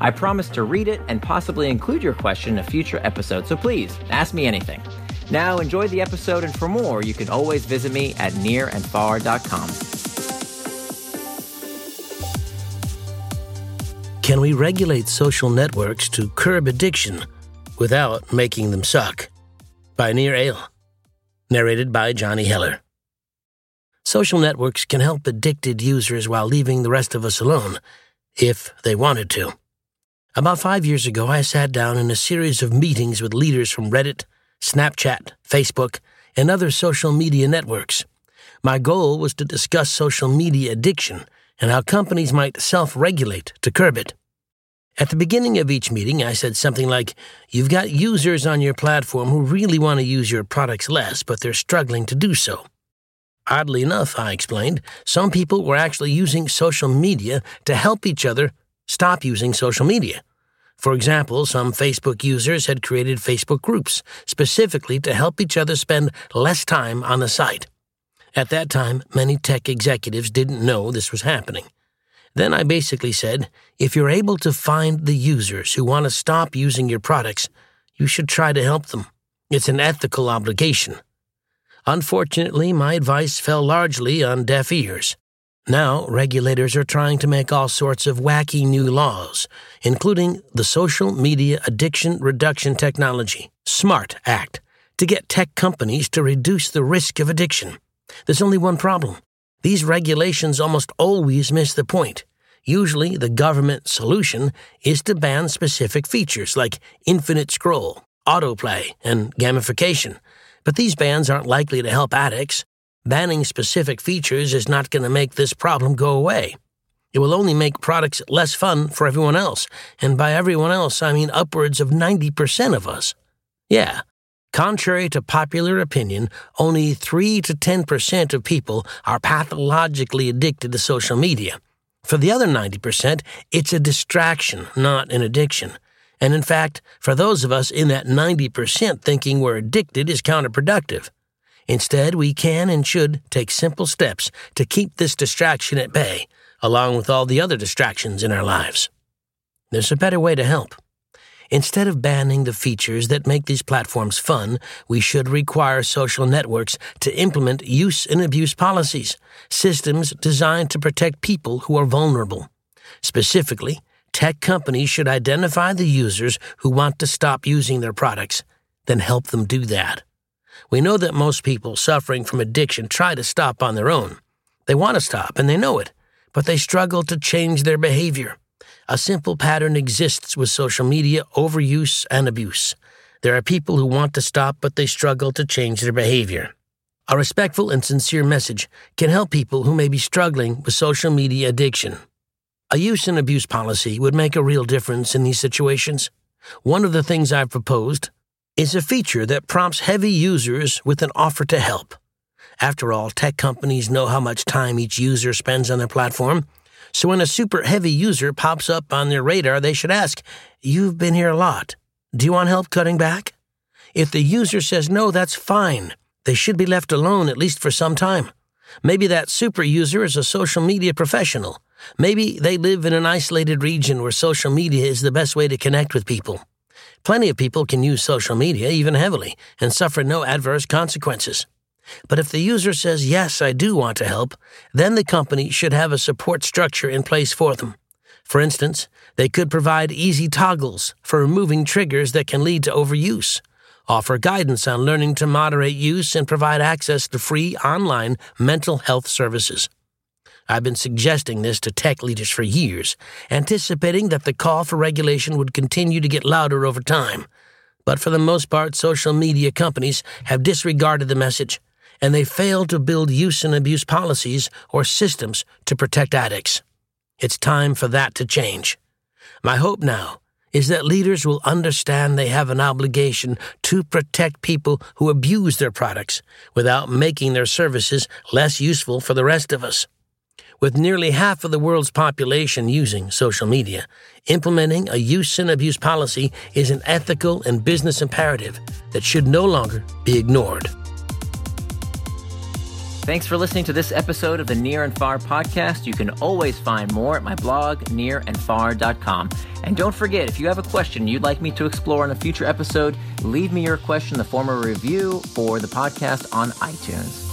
I promise to read it and possibly include your question in a future episode, so please ask me anything. Now, enjoy the episode, and for more, you can always visit me at nirandfar.com. Can we regulate social networks to curb addiction without making them suck? By Nir Eyal. Narrated by Johnny Heller. Social networks can help addicted users while leaving the rest of us alone, if they wanted to. About five years ago, I sat down in a series of meetings with leaders from Reddit, Snapchat, Facebook, and other social media networks. My goal was to discuss social media addiction and how companies might self regulate to curb it. At the beginning of each meeting, I said something like, You've got users on your platform who really want to use your products less, but they're struggling to do so. Oddly enough, I explained, some people were actually using social media to help each other stop using social media. For example, some Facebook users had created Facebook groups specifically to help each other spend less time on the site. At that time, many tech executives didn't know this was happening. Then I basically said if you're able to find the users who want to stop using your products, you should try to help them. It's an ethical obligation. Unfortunately, my advice fell largely on deaf ears. Now, regulators are trying to make all sorts of wacky new laws, including the Social Media Addiction Reduction Technology, SMART Act, to get tech companies to reduce the risk of addiction. There's only one problem. These regulations almost always miss the point. Usually, the government solution is to ban specific features like infinite scroll, autoplay, and gamification. But these bans aren't likely to help addicts Banning specific features is not going to make this problem go away. It will only make products less fun for everyone else, and by everyone else, I mean upwards of 90% of us. Yeah, contrary to popular opinion, only 3 to 10% of people are pathologically addicted to social media. For the other 90%, it's a distraction, not an addiction. And in fact, for those of us in that 90% thinking we're addicted is counterproductive. Instead, we can and should take simple steps to keep this distraction at bay, along with all the other distractions in our lives. There's a better way to help. Instead of banning the features that make these platforms fun, we should require social networks to implement use and abuse policies, systems designed to protect people who are vulnerable. Specifically, tech companies should identify the users who want to stop using their products, then help them do that. We know that most people suffering from addiction try to stop on their own. They want to stop, and they know it, but they struggle to change their behavior. A simple pattern exists with social media overuse and abuse. There are people who want to stop, but they struggle to change their behavior. A respectful and sincere message can help people who may be struggling with social media addiction. A use and abuse policy would make a real difference in these situations. One of the things I've proposed is a feature that prompts heavy users with an offer to help. After all, tech companies know how much time each user spends on their platform. So when a super heavy user pops up on their radar, they should ask, You've been here a lot. Do you want help cutting back? If the user says no, that's fine. They should be left alone at least for some time. Maybe that super user is a social media professional. Maybe they live in an isolated region where social media is the best way to connect with people. Plenty of people can use social media, even heavily, and suffer no adverse consequences. But if the user says, Yes, I do want to help, then the company should have a support structure in place for them. For instance, they could provide easy toggles for removing triggers that can lead to overuse, offer guidance on learning to moderate use, and provide access to free online mental health services. I've been suggesting this to tech leaders for years, anticipating that the call for regulation would continue to get louder over time. But for the most part, social media companies have disregarded the message, and they fail to build use and abuse policies or systems to protect addicts. It's time for that to change. My hope now is that leaders will understand they have an obligation to protect people who abuse their products without making their services less useful for the rest of us. With nearly half of the world's population using social media, implementing a use and abuse policy is an ethical and business imperative that should no longer be ignored. Thanks for listening to this episode of the Nir and Far podcast. You can always find more at my blog, nirandfar.com. And don't forget, if you have a question you'd like me to explore in a future episode, leave me your question in the form of a review for the podcast on iTunes.